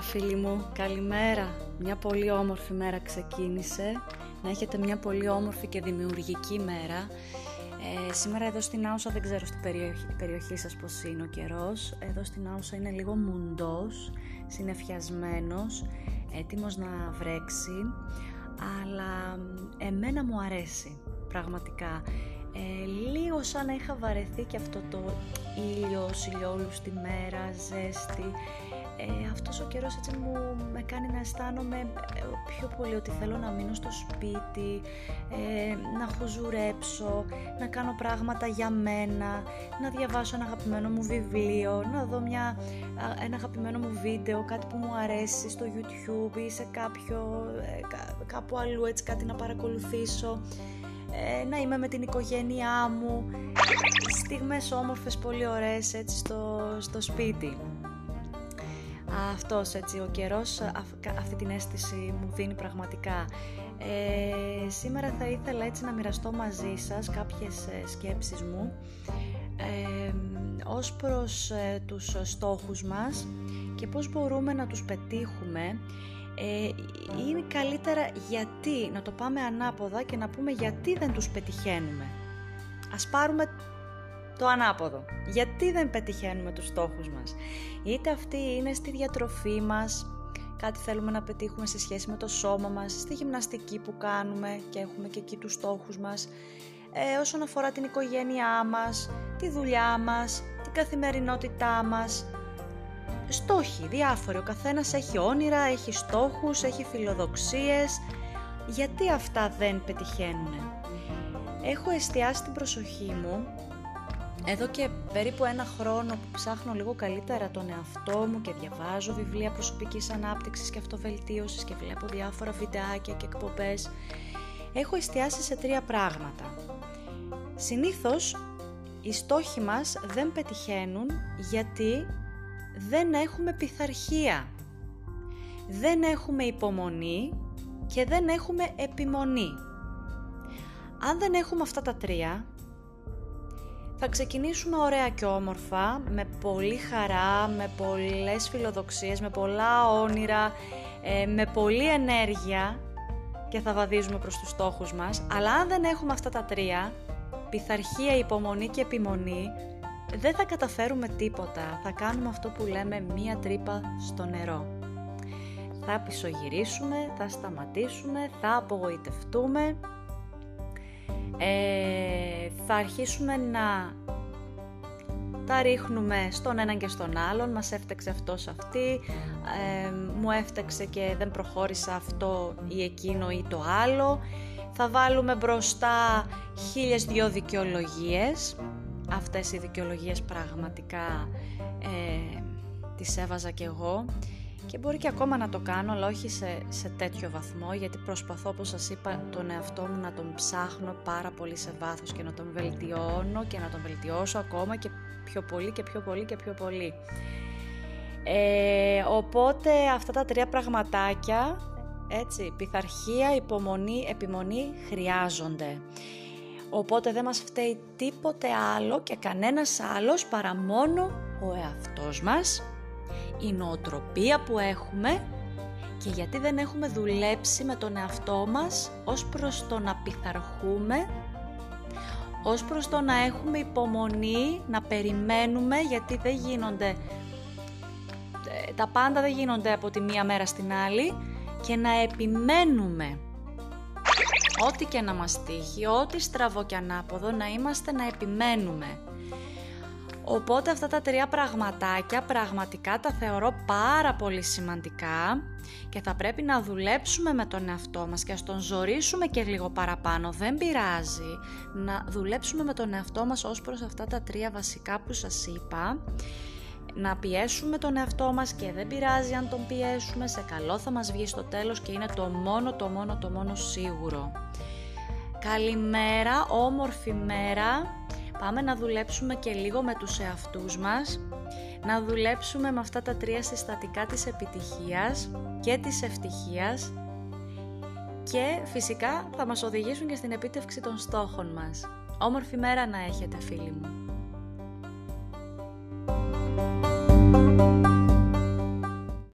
Καλημέρα φίλοι μου, καλημέρα. Μια πολύ όμορφη μέρα ξεκίνησε. Να έχετε μια πολύ όμορφη και δημιουργική μέρα. Ε, σήμερα εδώ στην Άουσα δεν ξέρω στην περιοχή, περιοχή σας πως είναι ο καιρός. Εδώ στην Άουσα είναι λίγο μουντός, συνεφιασμένος, έτοιμος να βρέξει. Αλλά εμένα μου αρέσει πραγματικά. Ε, λίγο σαν να είχα βαρεθεί και αυτό το ήλιο, ηλιόλου στη μέρα, ζέστη. Ε, αυτός ο καιρός έτσι μου με κάνει να αισθάνομαι ε, πιο πολύ ότι θέλω να μείνω στο σπίτι, ε, να χουζουρέψω, να κάνω πράγματα για μένα, να διαβάσω ένα αγαπημένο μου βιβλίο, να δω μια, ένα αγαπημένο μου βίντεο, κάτι που μου αρέσει στο YouTube ή σε κάποιο, ε, κάπου αλλού έτσι κάτι να παρακολουθήσω. Ε, να είμαι με την οικογένειά μου, στιγμές όμορφες, πολύ ωραίες έτσι στο, στο σπίτι. Αυτός έτσι ο καιρός αυτή την αίσθηση μου δίνει πραγματικά. Ε, σήμερα θα ήθελα έτσι να μοιραστώ μαζί σας κάποιες ε, σκέψεις μου ε, ως προς ε, τους στόχους μας και πώς μπορούμε να τους πετύχουμε ε, είναι καλύτερα γιατί, να το πάμε ανάποδα και να πούμε γιατί δεν τους πετυχαίνουμε. Ας πάρουμε το ανάποδο. Γιατί δεν πετυχαίνουμε τους στόχους μας. Είτε αυτή είναι στη διατροφή μας, κάτι θέλουμε να πετύχουμε σε σχέση με το σώμα μας, στη γυμναστική που κάνουμε και έχουμε και εκεί τους στόχους μας, ε, όσον αφορά την οικογένειά μας, τη δουλειά μας, την καθημερινότητά μας, στόχοι διάφοροι. Ο καθένας έχει όνειρα, έχει στόχους, έχει φιλοδοξίες. Γιατί αυτά δεν πετυχαίνουν; Έχω εστιάσει την προσοχή μου εδώ και περίπου ένα χρόνο που ψάχνω λίγο καλύτερα τον εαυτό μου και διαβάζω βιβλία προσωπικής ανάπτυξης και αυτοβελτίωσης και βλέπω διάφορα βιντεάκια και εκπομπές, έχω εστιάσει σε τρία πράγματα. Συνήθως οι στόχοι μας δεν πετυχαίνουν γιατί δεν έχουμε πειθαρχία, δεν έχουμε υπομονή και δεν έχουμε επιμονή. Αν δεν έχουμε αυτά τα τρία, θα ξεκινήσουμε ωραία και όμορφα, με πολύ χαρά, με πολλές φιλοδοξίες, με πολλά όνειρα, ε, με πολλή ενέργεια και θα βαδίζουμε προς τους στόχους μας. Αλλά αν δεν έχουμε αυτά τα τρία, πειθαρχία, υπομονή και επιμονή, δεν θα καταφέρουμε τίποτα. Θα κάνουμε αυτό που λέμε μία τρύπα στο νερό. Θα πισωγυρίσουμε, θα σταματήσουμε, θα απογοητευτούμε, ε, θα αρχίσουμε να τα ρίχνουμε στον έναν και στον άλλον, μας έφταξε αυτός αυτή, ε, μου έφταξε και δεν προχώρησα αυτό ή εκείνο ή το άλλο. Θα βάλουμε μπροστά χίλιες δυο δικαιολογίες. Αυτές οι δικαιολογίες πραγματικά ε, τις έβαζα κι εγώ και μπορεί και ακόμα να το κάνω αλλά όχι σε, σε τέτοιο βαθμό γιατί προσπαθώ όπως σας είπα τον εαυτό μου να τον ψάχνω πάρα πολύ σε βάθος και να τον βελτιώνω και να τον βελτιώσω ακόμα και πιο πολύ και πιο πολύ και πιο πολύ. Ε, οπότε αυτά τα τρία πραγματάκια, έτσι, πειθαρχία, υπομονή, επιμονή χρειάζονται. Οπότε δεν μας φταίει τίποτε άλλο και κανένας άλλος παρά μόνο ο εαυτός μας, η νοοτροπία που έχουμε και γιατί δεν έχουμε δουλέψει με τον εαυτό μας ως προς το να πειθαρχούμε, ως προς το να έχουμε υπομονή, να περιμένουμε γιατί δεν γίνονται, ε, τα πάντα δεν γίνονται από τη μία μέρα στην άλλη και να επιμένουμε ό,τι και να μας τύχει, ό,τι στραβό και ανάποδο, να είμαστε να επιμένουμε. Οπότε αυτά τα τρία πραγματάκια πραγματικά τα θεωρώ πάρα πολύ σημαντικά και θα πρέπει να δουλέψουμε με τον εαυτό μας και ας τον ζορίσουμε και λίγο παραπάνω, δεν πειράζει, να δουλέψουμε με τον εαυτό μας ως προς αυτά τα τρία βασικά που σας είπα να πιέσουμε τον εαυτό μας και δεν πειράζει αν τον πιέσουμε, σε καλό θα μας βγει στο τέλος και είναι το μόνο, το μόνο, το μόνο σίγουρο. Καλημέρα, όμορφη μέρα. Πάμε να δουλέψουμε και λίγο με τους εαυτούς μας, να δουλέψουμε με αυτά τα τρία συστατικά της επιτυχίας και της ευτυχίας και φυσικά θα μας οδηγήσουν και στην επίτευξη των στόχων μας. Όμορφη μέρα να έχετε φίλοι μου.